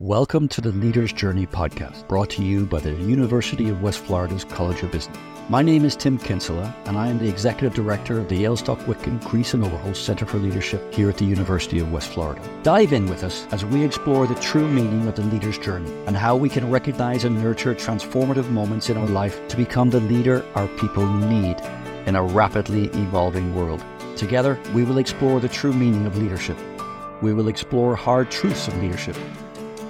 Welcome to the Leader's Journey podcast, brought to you by the University of West Florida's College of Business. My name is Tim Kinsella, and I am the Executive Director of the Yale Stockwicklin Crease and Overholt Center for Leadership here at the University of West Florida. Dive in with us as we explore the true meaning of the leader's journey and how we can recognize and nurture transformative moments in our life to become the leader our people need in a rapidly evolving world. Together, we will explore the true meaning of leadership. We will explore hard truths of leadership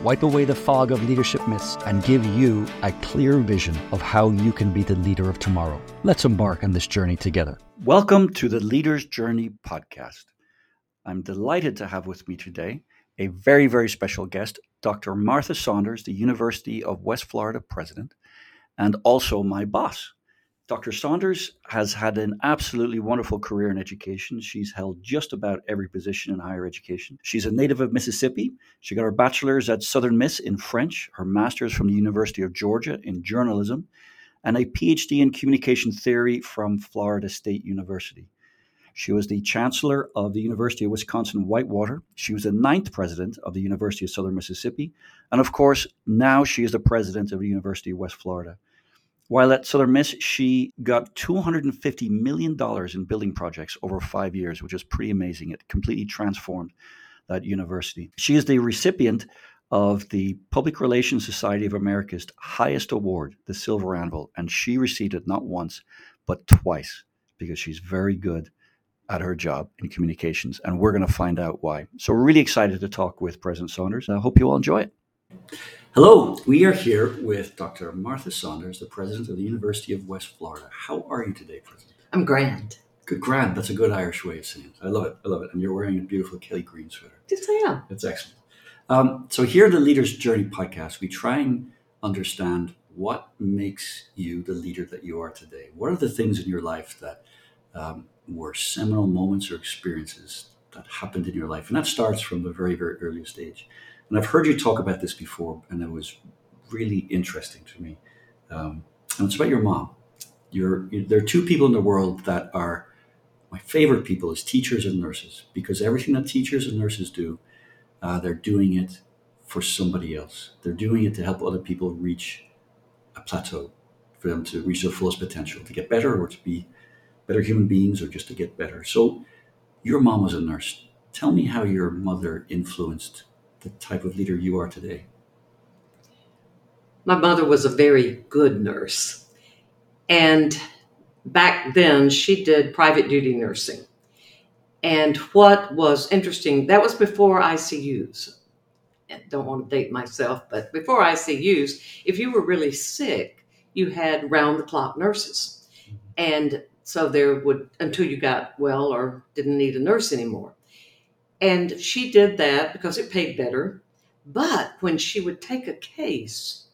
wipe away the fog of leadership myths, and give you a clear vision of how you can be the leader of tomorrow. Let's embark on this journey together. Welcome to the Leader's Journey podcast. I'm delighted to have with me today a very, very special guest, Dr. Martha Saunders, the University of West Florida president, and also my boss. Dr. Saunders has had an absolutely wonderful career in education. She's held just about every position in higher education. She's a native of Mississippi. She got her bachelor's at Southern Miss in French, her master's from the University of Georgia in journalism, and a PhD in communication theory from Florida State University. She was the chancellor of the University of Wisconsin Whitewater. She was the ninth president of the University of Southern Mississippi. And of course, now she is the president of the University of West Florida. While at Southern Miss, she got $250 million in building projects over five years, which is pretty amazing. It completely transformed that university. She is the recipient of the Public Relations Society of America's highest award, the Silver Anvil, and she received it not once, but twice because she's very good at her job in communications. And we're going to find out why. So we're really excited to talk with President Saunders. I hope you all enjoy it. Hello, we are here with Dr. Martha Saunders, the president of the University of West Florida. How are you today, President? I'm grand. Good, grand. That's a good Irish way of saying it. I love it. I love it. And you're wearing a beautiful Kelly Green sweater. Yes, I am. That's excellent. Um, so, here at the Leader's Journey podcast, we try and understand what makes you the leader that you are today. What are the things in your life that um, were seminal moments or experiences that happened in your life? And that starts from the very, very earliest age. And I've heard you talk about this before, and it was really interesting to me. Um, and it's about your mom. You're, you, there are two people in the world that are my favorite people is teachers and nurses because everything that teachers and nurses do, uh, they're doing it for somebody else. They're doing it to help other people reach a plateau, for them to reach their fullest potential, to get better or to be better human beings or just to get better. So, your mom was a nurse. Tell me how your mother influenced the type of leader you are today? My mother was a very good nurse. And back then, she did private duty nursing. And what was interesting, that was before ICUs. I don't want to date myself, but before ICUs, if you were really sick, you had round the clock nurses. Mm-hmm. And so there would, until you got well or didn't need a nurse anymore. And she did that because it paid better. But when she would take a case,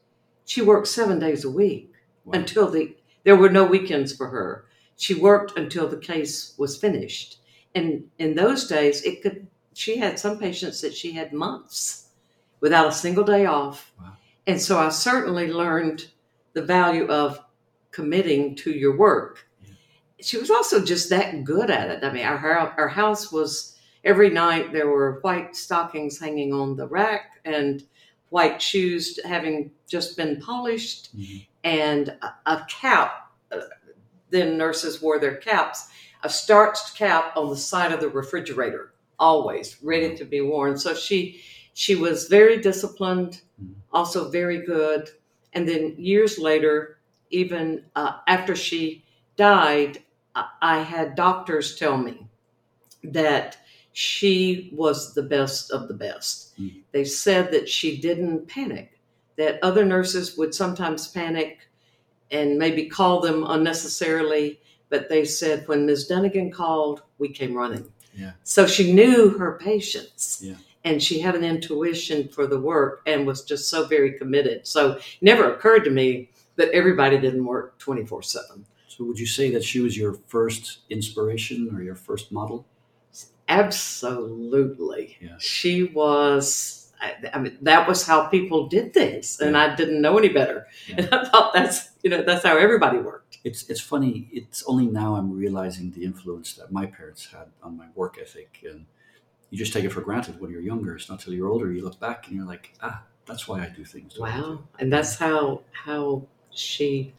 she worked seven days a week wow. until the there were no weekends for her. She worked until the case was finished. And in those days, it could she had some patients that she had months without a single day off. Wow. And so I certainly learned the value of committing to your work. Yeah. She was also just that good at it. I mean, our our house was every night there were white stockings hanging on the rack and white shoes having just been polished mm-hmm. and a, a cap. Uh, then nurses wore their caps, a starched cap on the side of the refrigerator, always ready mm-hmm. to be worn. So she she was very disciplined, mm-hmm. also very good. And then years later, even uh, after she died, I had doctors tell me that she was the best of the best. Mm. They said that she didn't panic, that other nurses would sometimes panic and maybe call them unnecessarily, but they said when Ms. Dunagin called, we came running. Yeah. So she knew her patients. Yeah. And she had an intuition for the work and was just so very committed. So it never occurred to me that everybody didn't work 24 7. So, would you say that she was your first inspiration or your first model? Absolutely. Yeah. She was, I, I, mean, that was how people did things, and yeah. I didn't know any better. Yeah. And I thought that's, you know, that's how everybody worked. It's, it's funny. It's only now I'm realizing the influence that my parents had on my work ethic. And you just take it for granted when you're younger. It's not till you're older you look back and you're like, ah, That's why I do things. Wow, and that's how how she,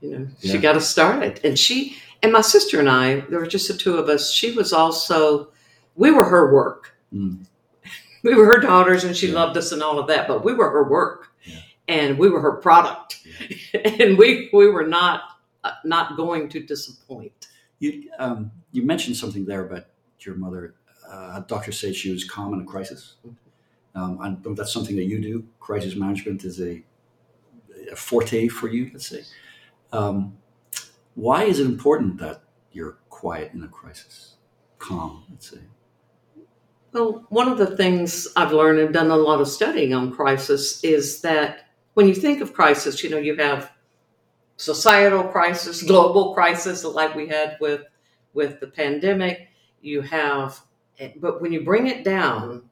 you know, she got us started. And she and my sister and I, there were just the two of us. She was also, we were her work. Mm. We were her daughters, and she Yeah. loved us and all of that. But we were her work, Yeah. and we were her product, and we we were not uh, not going to disappoint. You um, you mentioned something there about your mother. Uh, doctors say she was calm in a crisis. Um, and that's something that you do. Crisis management is a, a forte for you, let's say. Um, why is it important that you're quiet in a crisis, calm, let's say? Well, one of the things I've learned and done a lot of studying on crisis is that when you think of crisis, you know, you have societal crisis, global crisis, like we had with with the pandemic. You have, but when you bring it down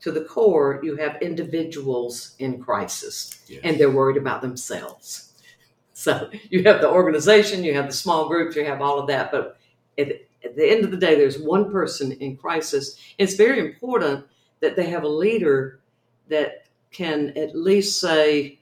to the core, you have individuals in crisis, Yes. and they're worried about themselves. So you have the organization, you have the small groups, you have all of that, but at the end of the day, there's one person in crisis. It's very important that they have a leader that can at least say,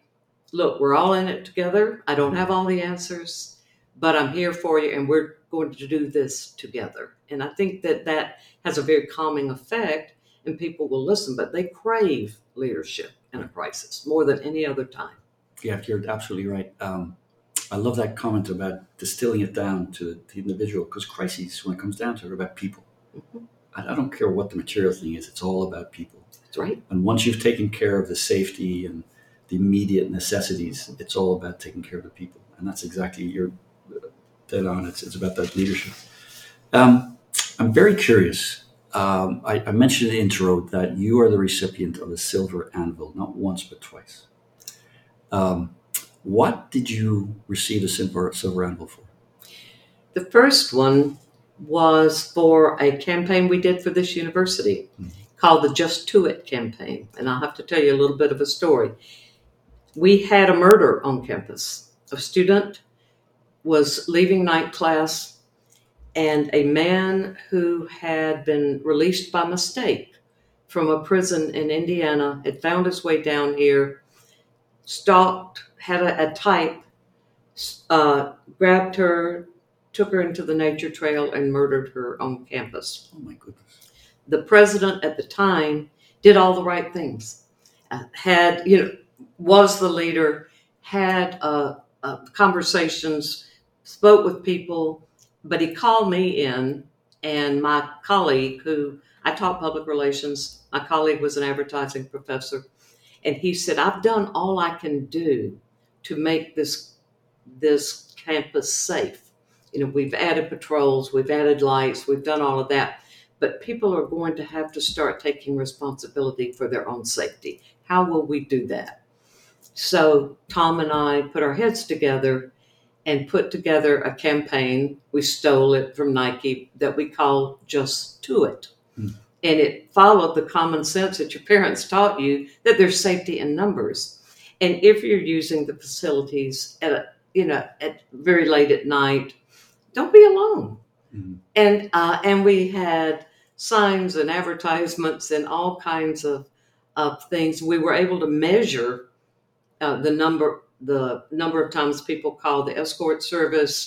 Look, we're all in it together. I don't have all the answers, but I'm here for you, and we're going to do this together. And I think that that has a very calming effect, and people will listen, but they crave leadership in a crisis more than any other time. Yeah, you're absolutely right. Um, I love that comment about distilling it down to the individual because crises, when it comes down to it, are about people. Mhm. I, I don't care what the material thing is, it's all about people. That's right. And once you've taken care of the safety and the immediate necessities, it's all about taking care of the people. And that's exactly, you're dead on. It's, it's about that leadership. Um, I'm very curious. Um, I, I mentioned in the intro that you are the recipient of a silver anvil, not once, but twice. Um, what did you receive a silver, silver for? The first one was for a campaign we did for this university Mhm. called the Just Two It campaign. And I'll have to tell you a little bit of a story. We had a murder on campus. A student was leaving night class, and a man who had been released by mistake from a prison in Indiana had found his way down here, stalked, had a, a type, uh, grabbed her, took her into the nature trail, and murdered her on campus. Oh my goodness. The president at the time did all the right things. Uh, had you know was the leader, had uh, uh, conversations, spoke with people, but he called me in, and my colleague, who I taught public relations, my colleague was an advertising professor, and he said, "I've done all I can do to make this this campus safe. You know, we've added patrols, we've added lights, we've done all of that." but people are going to have to start taking responsibility for their own safety. How will we do that? So, Tom and I put our heads together and put together a campaign. We stole it from Nike that we call Just Two It. Hmm. And it followed the common sense that your parents taught you that there's safety in numbers. And if you're using the facilities at a, you know, at very late at night, don't be alone Mhm. and uh, and we had signs and advertisements and all kinds of of things. We were able to measure uh, the number the number of times people called the escort service,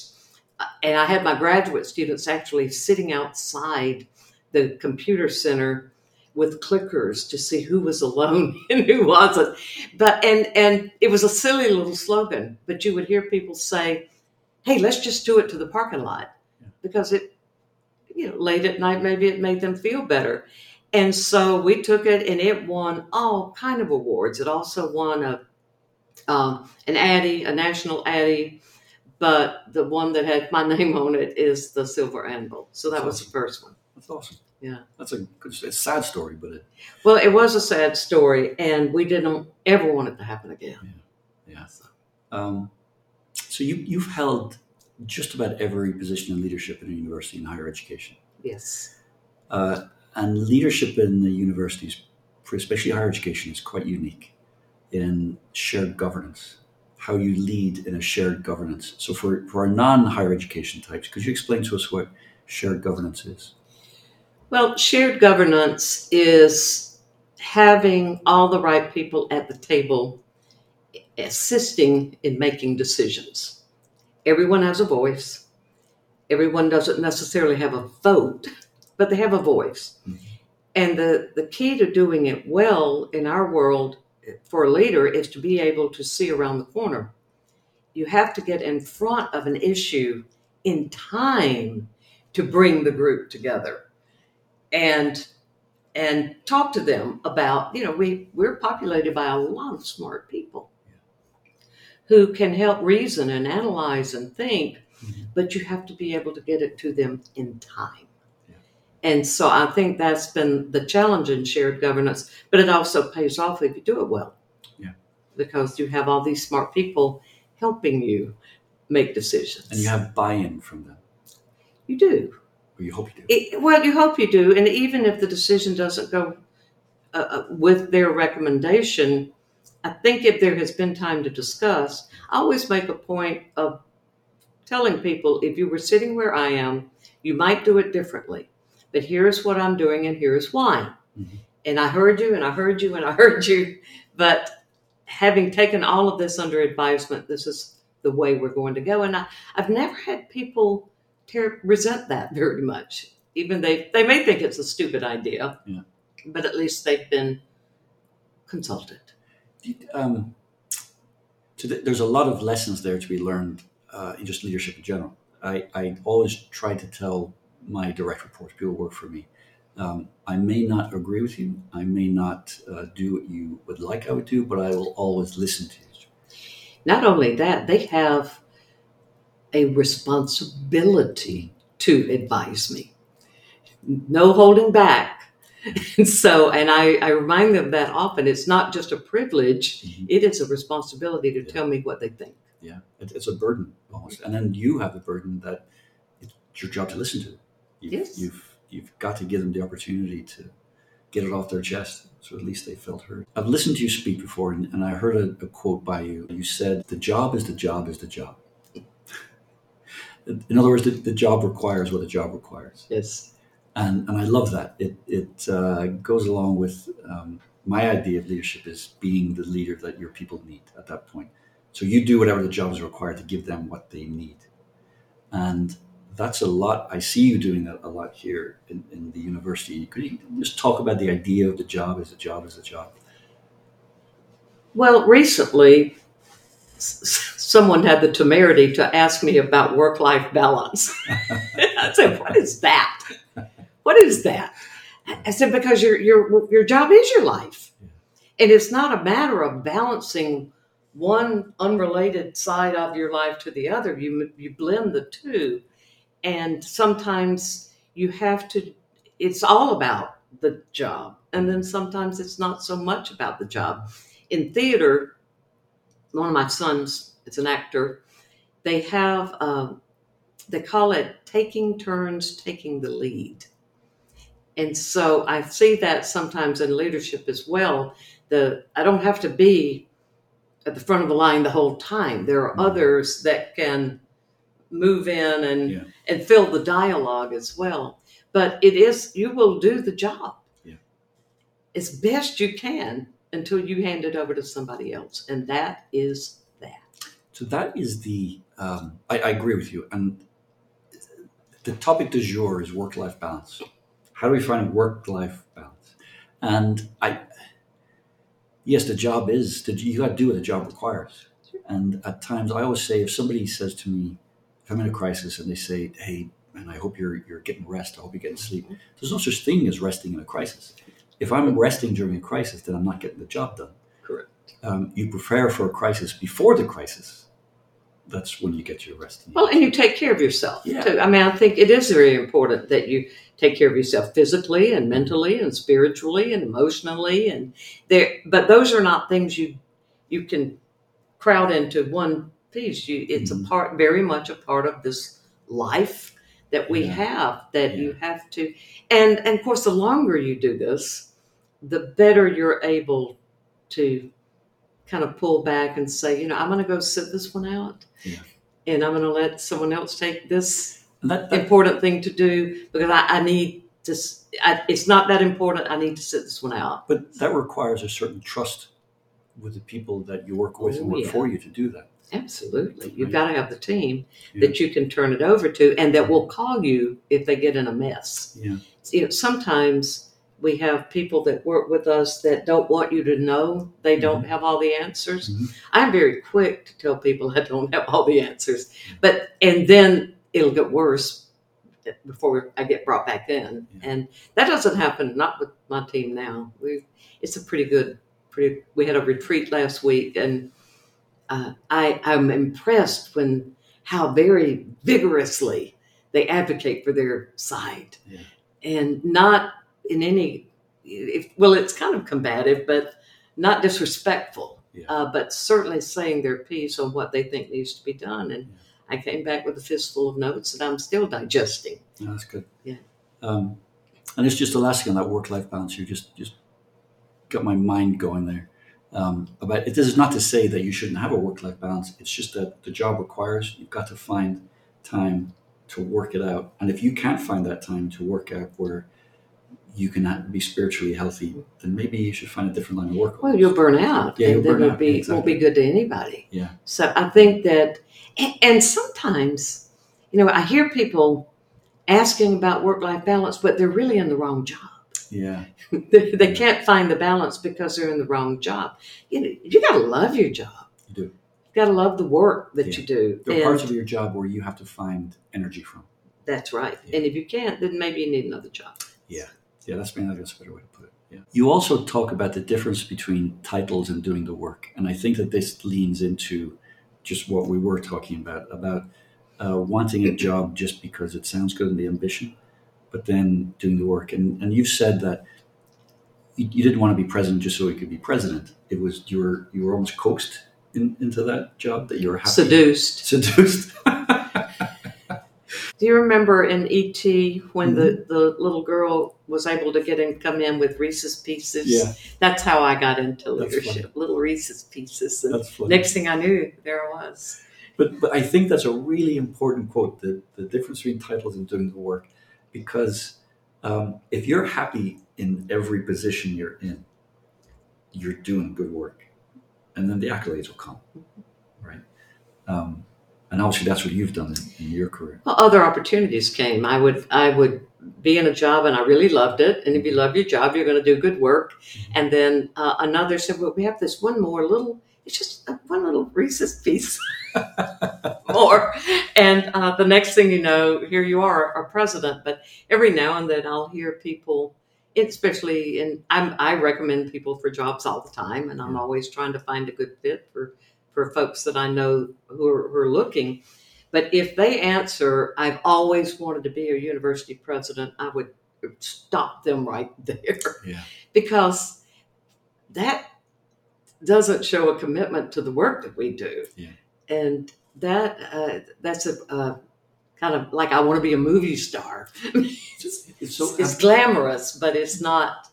Uh, and I had my graduate students actually sitting outside the computer center with clickers to see who was alone and who wasn't. But and and it was a silly little slogan, but you would hear people say, "Hey, let's just do it to the parking lot." because it you know late at night maybe it made them feel better. And so we took it and it won all kind of awards. It also won a um, an addy a national addy but the one that had my name on it is the silver anvil. So that was the first one That's awesome. Yeah. That's a good, it's a sad story, but it, well it was a sad story and we didn't ever want it to happen again yeah. Um, so you, you've held just about every position in leadership in a university in higher education. yes Uh, and leadership in the universities, for especially higher education, is quite unique in shared governance, how you lead in a shared governance. So, for, for our non higher education types, could you explain to us what shared governance is? Well, shared governance is having all the right people at the table assisting in making decisions. Everyone has a voice. Everyone doesn't necessarily have a vote, but they have a voice. Mhm. And the, the key to doing it well in our world for a leader is to be able to see around the corner. You have to get in front of an issue in time to bring the group together and and talk to them about you know we we're populated by a lot of smart people who can help reason and analyze and think Mhm. but you have to be able to get it to them in time Yeah. and so i think that's been the challenge in shared governance but it also pays off if you do it well Yeah. because you have all these smart people helping you make decisions And you have buy-in from them, you do or you hope you do. it, well, you hope you do, and even if the decision doesn't go uh, uh, with their recommendation, I think if there has been time to discuss, I always make a point of telling people if you were sitting where I am, you might do it differently, but here's what I'm doing, and here's why. Mhm. And I heard you, and I heard you, and I heard you, but having taken all of this under advisement, this is the way we're going to go. And I, I've never had people ter- resent that very much. Even they they may think it's a stupid idea, Yeah. but at least they've been consulted. Um, so th- there's a lot of lessons there to be learned uh, in just leadership in general. I, I always try to tell my direct reports, people work for me, um, I may not agree with you. I may not uh, do what you would like I would do, but I will always listen to you. Not only that, they have a responsibility to advise me. No holding back. And so, and I, I remind them that often it's not just a privilege, Mhm. it is a responsibility to Yeah. tell me what they think. Yeah, it, it's a burden almost, and then you have the burden that it's your job to listen to. You've, Yes. you've you've got to give them the opportunity to get it off their chest, so at least they felt heard. I've listened to you speak before, and, and I heard a, a quote by you. You said, "The job is the job is the job." In other words, the, the job requires what the job requires, Yes. and and I love that. It it uh, goes along with um, my idea of leadership is being the leader that your people need at that point. So you do whatever the job is required to give them what they need. And that's a lot. I see you doing that a lot here in, in the university. Could you just talk about the idea of the job as a job as a job? Well, recently, someone had the temerity to ask me about work life balance. I said, What is that? What is that? I said, Because your, your, your job is your life. And it's not a matter of balancing one unrelated side of your life to the other. You, you blend the two. And sometimes you have to, it's all about the job. And then sometimes it's not so much about the job in theater, one of my sons, it's an actor, they have, um, they call it taking turns taking the lead. And so I see that sometimes in leadership as well. The I don't have to be at the front of the line the whole time. There are Mhm. others that can move in and Yeah. and fill the dialogue as well. But it is you will do the job Yeah. as best you can until you hand it over to somebody else, and that is that. So that is the. Um, I, I agree with you. And the topic du jour is work-life balance. How do we find work-life balance? And I, yes, the job is that you got to do what the job requires. And at times, I always say, if somebody says to me, if I'm in a crisis, and they say, "Hey, man, I hope you're you're getting rest. I hope you're getting sleep." There's no such thing as resting in a crisis. If I'm resting during a crisis, then I'm not getting the job done. Correct. Um, you prepare for a crisis before the crisis. That's when you get your rest. Well, and you take care of yourself Yeah. too. I mean, I think it is very important that you take care of yourself physically and mentally and spiritually and emotionally, and there. But those are not things you you can crowd into one piece. You, it's Mhm. a part, very much a part of this life that we Yeah. have that you have to, and and of course, the longer you do this, the better you're able to kind of pull back and say, you know, I'm going to go sit this one out. Yeah. And I'm going to let someone else take this that, that important thing to do because I, I need just I, it's not that important. I need to sit this one out. But that requires a certain trust with the people that you work with oh, and Oh, work yeah. for you to do that. Absolutely, you've Right. got to have the team Yeah. that you can turn it over to, and that will call you if they get in a mess. Yeah. You know, sometimes we have people that work with us that don't want you to know they don't have all the answers. Mhm. I'm very quick to tell people I don't have all the answers, but and then it'll get worse before I get brought back in, Yeah. and that doesn't happen. Not with my team now. We it's a pretty good. Pretty. We had a retreat last week, and uh, I I'm impressed when how very vigorously they advocate for their side, Yeah. and not in any. If, well, it's kind of combative, but not disrespectful. Yeah. Uh, but certainly saying their piece on what they think needs to be done. And I came back with a fistful of notes that I'm still digesting. No, that's good. Yeah. Um, and it's just the last thing on that work-life balance. You just just got my mind going there. Um, about it. This is not to say that you shouldn't have a work-life balance. It's just that the job requires you've got to find time to work it out. And if you can't find that time to work out where you cannot be spiritually healthy, then maybe you should find a different line of work. Well, you'll burn out, Yeah, you'll and then burn it'll out, be exactly. won't be good to anybody. Yeah. So I think that, and, and sometimes, you know, I hear people asking about work-life balance, but they're really in the wrong job. Yeah. they, they can't find the balance because they're in the wrong job. You know, you got to love your job. You do. You got to love the work that Yeah. you do. There are And parts of your job where you have to find energy from. that's right. Yeah. And if you can't, then maybe you need another job. Yeah, that's maybe that's a better way to put it. Yeah. You also talk about the difference between titles and doing the work, and I think that this leans into just what we were talking about about uh, wanting a job just because it sounds good and the ambition, but then doing the work. And and you've said that you, you didn't want to be president just so you could be president. It was you were you were almost coaxed in, into that job that you were happy Seduced. seduced. Do you remember in ET when the, Mm-hmm. the little girl was able to get in, come in with Reese's Pieces? yeah, That's how I got into leadership. Little Reese's Pieces. And that's funny. next thing I knew, there I was. But, but I think that's a really important quote the, the difference between titles and doing the work. Because um, if you're happy in every position you're in, you're doing good work. And then the accolades will come. Right. And obviously, that's what you've done in, in your career. Well, other opportunities came. I would I would be in a job and I really loved it. And if you love your job, you're going to do good work. And then uh, another said, "Well, we have this one more little. It's just one little Reese's piece more." And uh, the next thing you know, here you are, our president. But every now and then, I'll hear people. Especially and I'm, recommend people for jobs all the time, and I'm always trying to find a good fit for for folks that I know who are, who are looking. But if they answer, I've always wanted to be a university president, I would stop them right there. Yeah. Because that doesn't show a commitment to the work that we do. Yeah. And that uh, that's a uh, kind of like I want to be a movie star. It's, it's so it's glamorous, but it's not.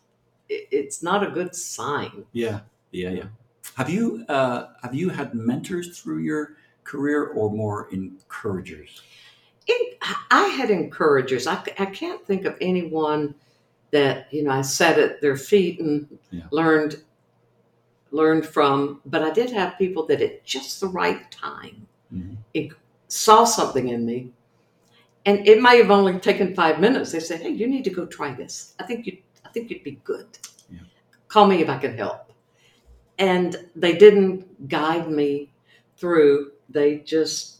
it- It's not a good sign. yeah, yeah, yeah. Have you uh, have you had mentors through your career or more encouragers? it, I had encouragers. I, I can't think of anyone that you know I sat at their feet and Yeah. learned learned from. But I did have people that at just the right time Mhm. it saw something in me, and it might have only taken five minutes. They said, "Hey, you need to go try this. I think you I think you'd be good. Yeah. Call me if I can help." And they didn't guide me through. They just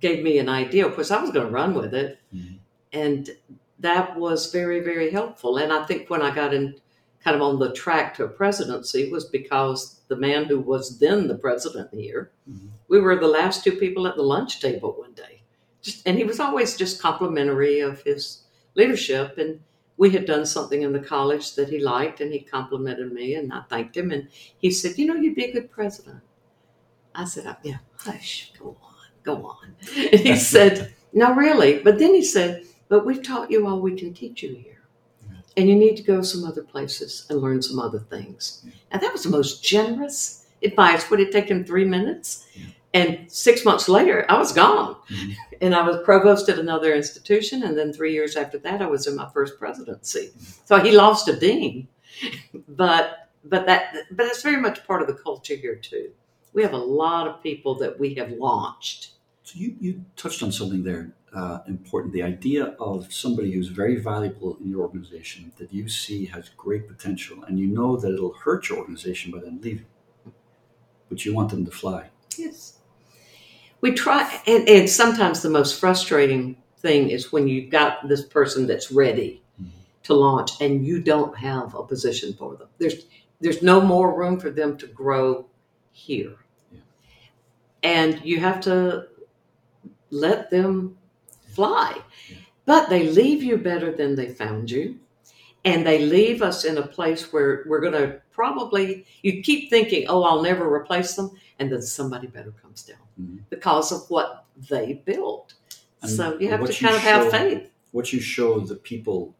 gave me an idea. Of course, I was going to run with it, Mhm. and that was very, very helpful. And I think when I got in, kind of on the track to a presidency, was because the man who was then the president here, Mhm. we were the last two people at the lunch table one day, just, and he was always just complimentary of his leadership and. We had done something in the college that he liked, and he complimented me, and I thanked him. And he said, "You know, you'd be a good president." I said, "Oh, "Yeah, hush, go on, go on." And he said, "No, really." But then he said, "But we've taught you all we can teach you here, and you need to go some other places and learn some other things." And that was the most generous advice. Would it take him three minutes? Yeah. And six months later, I was gone. Mhm. And I was provost at another institution. And then three years after that, I was in my first presidency. So he lost a dean. But but that but it's very much part of the culture here too. We have a lot of people that we have launched. So you, you touched on something there uh, important. The idea of somebody who's very valuable in your organization that you see has great potential, and you know that it'll hurt your organization by them leaving, but you want them to fly. Yes. We try, and, and sometimes the most frustrating thing is when you've got this person that's ready Mhm. to launch and you don't have a position for them. There's there's no more room for them to grow here. Yeah. And you have to let them fly. Yeah. But they leave you better than they found you. And they leave us in a place where we're going to probably, you keep thinking, oh, I'll never replace them. And then somebody better comes down Mhm. because of what they built. And so you have to kind of have faith. What you show the people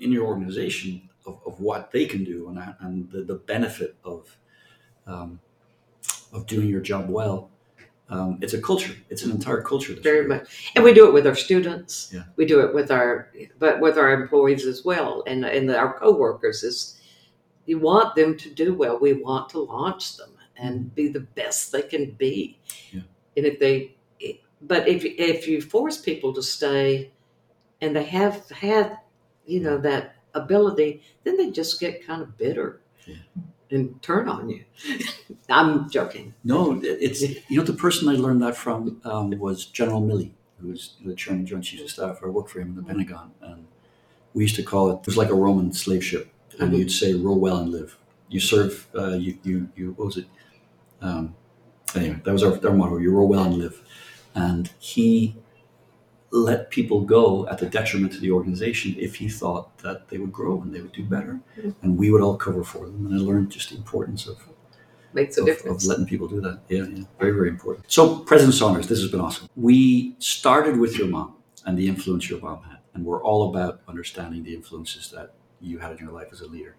in your organization of, of what they can do and, and the, the benefit of um, of doing your job well. Um, it's a culture. It's an entire culture. Very much. And we do it with our students. Yeah. We do it with our, but with our employees as well, and and our coworkers. Is you want them to do well. We want to launch them and be the best they can be. Yeah. And if they, but if if you force people to stay, and they have had, you know, that ability, then they just get kind of bitter. Yeah. And turn on you. I'm joking. No, it's you know the person I learned that from um, was General Milley, who was the Chairman Joint Chiefs of Staff. I worked for him in the Pentagon, and we used to call it. It was like a Roman slave ship, and Mhm. you'd say, "Row well and live." You serve. Uh, you you you. What was it? Um, anyway, that was our, our motto. You row well and live, and he let people go at the detriment to the organization if he thought that they would grow and they would do better, Mhm. and we would all cover for them. And I learned just the importance of Makes a of, difference. of letting people do that. Yeah, yeah, very, very important. So, President Saunders, this has been awesome. We started with your mom and the influence your mom had, and we're all about understanding the influences that you had in your life as a leader.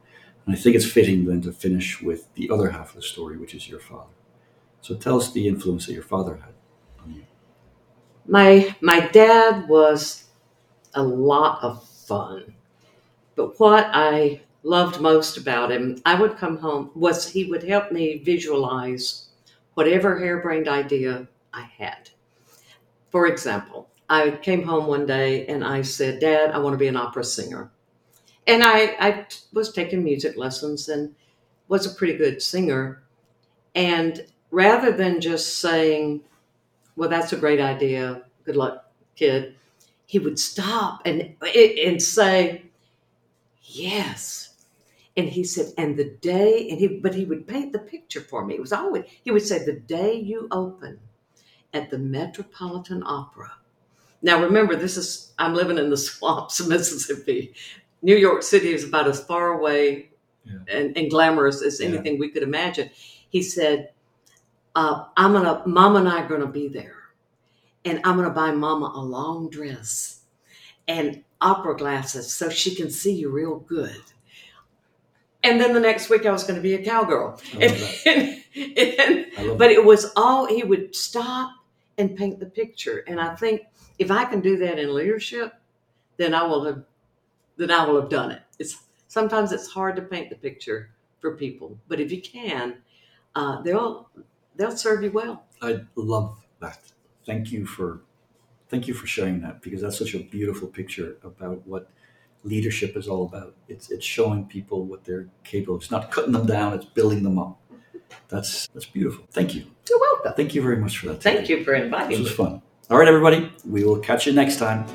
And I think it's fitting then to finish with the other half of the story, which is your father. So, tell us the influence that your father had on you. My my dad was a lot of fun. But what I loved most about him, I would come home was he would help me visualize whatever harebrained idea I had. For example, I came home one day and I said, "Dad, I want to be an opera singer." And I, I was taking music lessons and was a pretty good singer. And rather than just saying, well, that's a great idea. Good luck, kid. He would stop and and say, yes. And he said, and the day, and he, but he would paint the picture for me. It was always, he would say, the day you open at the Metropolitan Opera. Now, remember, this is, I'm living in the swamps of Mississippi. New York City is about as far away Yeah. and, and glamorous as Yeah. anything we could imagine. He said, uh, I'm gonna, Mama and I are gonna be there, and I'm gonna buy Mama a long dress and opera glasses so she can see you real good. And then the next week, I was to be a cowgirl. I love that. And- and- but it was all he would stop and paint the picture. And I think if I can do that in leadership, then I will have, then I will have done it. It's sometimes it's hard to paint the picture for people, but if you can, uh, they'll they'll serve you well. I love that. Thank you for thank you for sharing that because that's such a beautiful picture about what leadership is all about. It's it's showing people what they're capable. of. It's not cutting them down, it's building them up. That's that's beautiful. Thank you. You're welcome. Thank you very much for that. Thank you for inviting. This was me. fun. All right, everybody. We will catch you next time.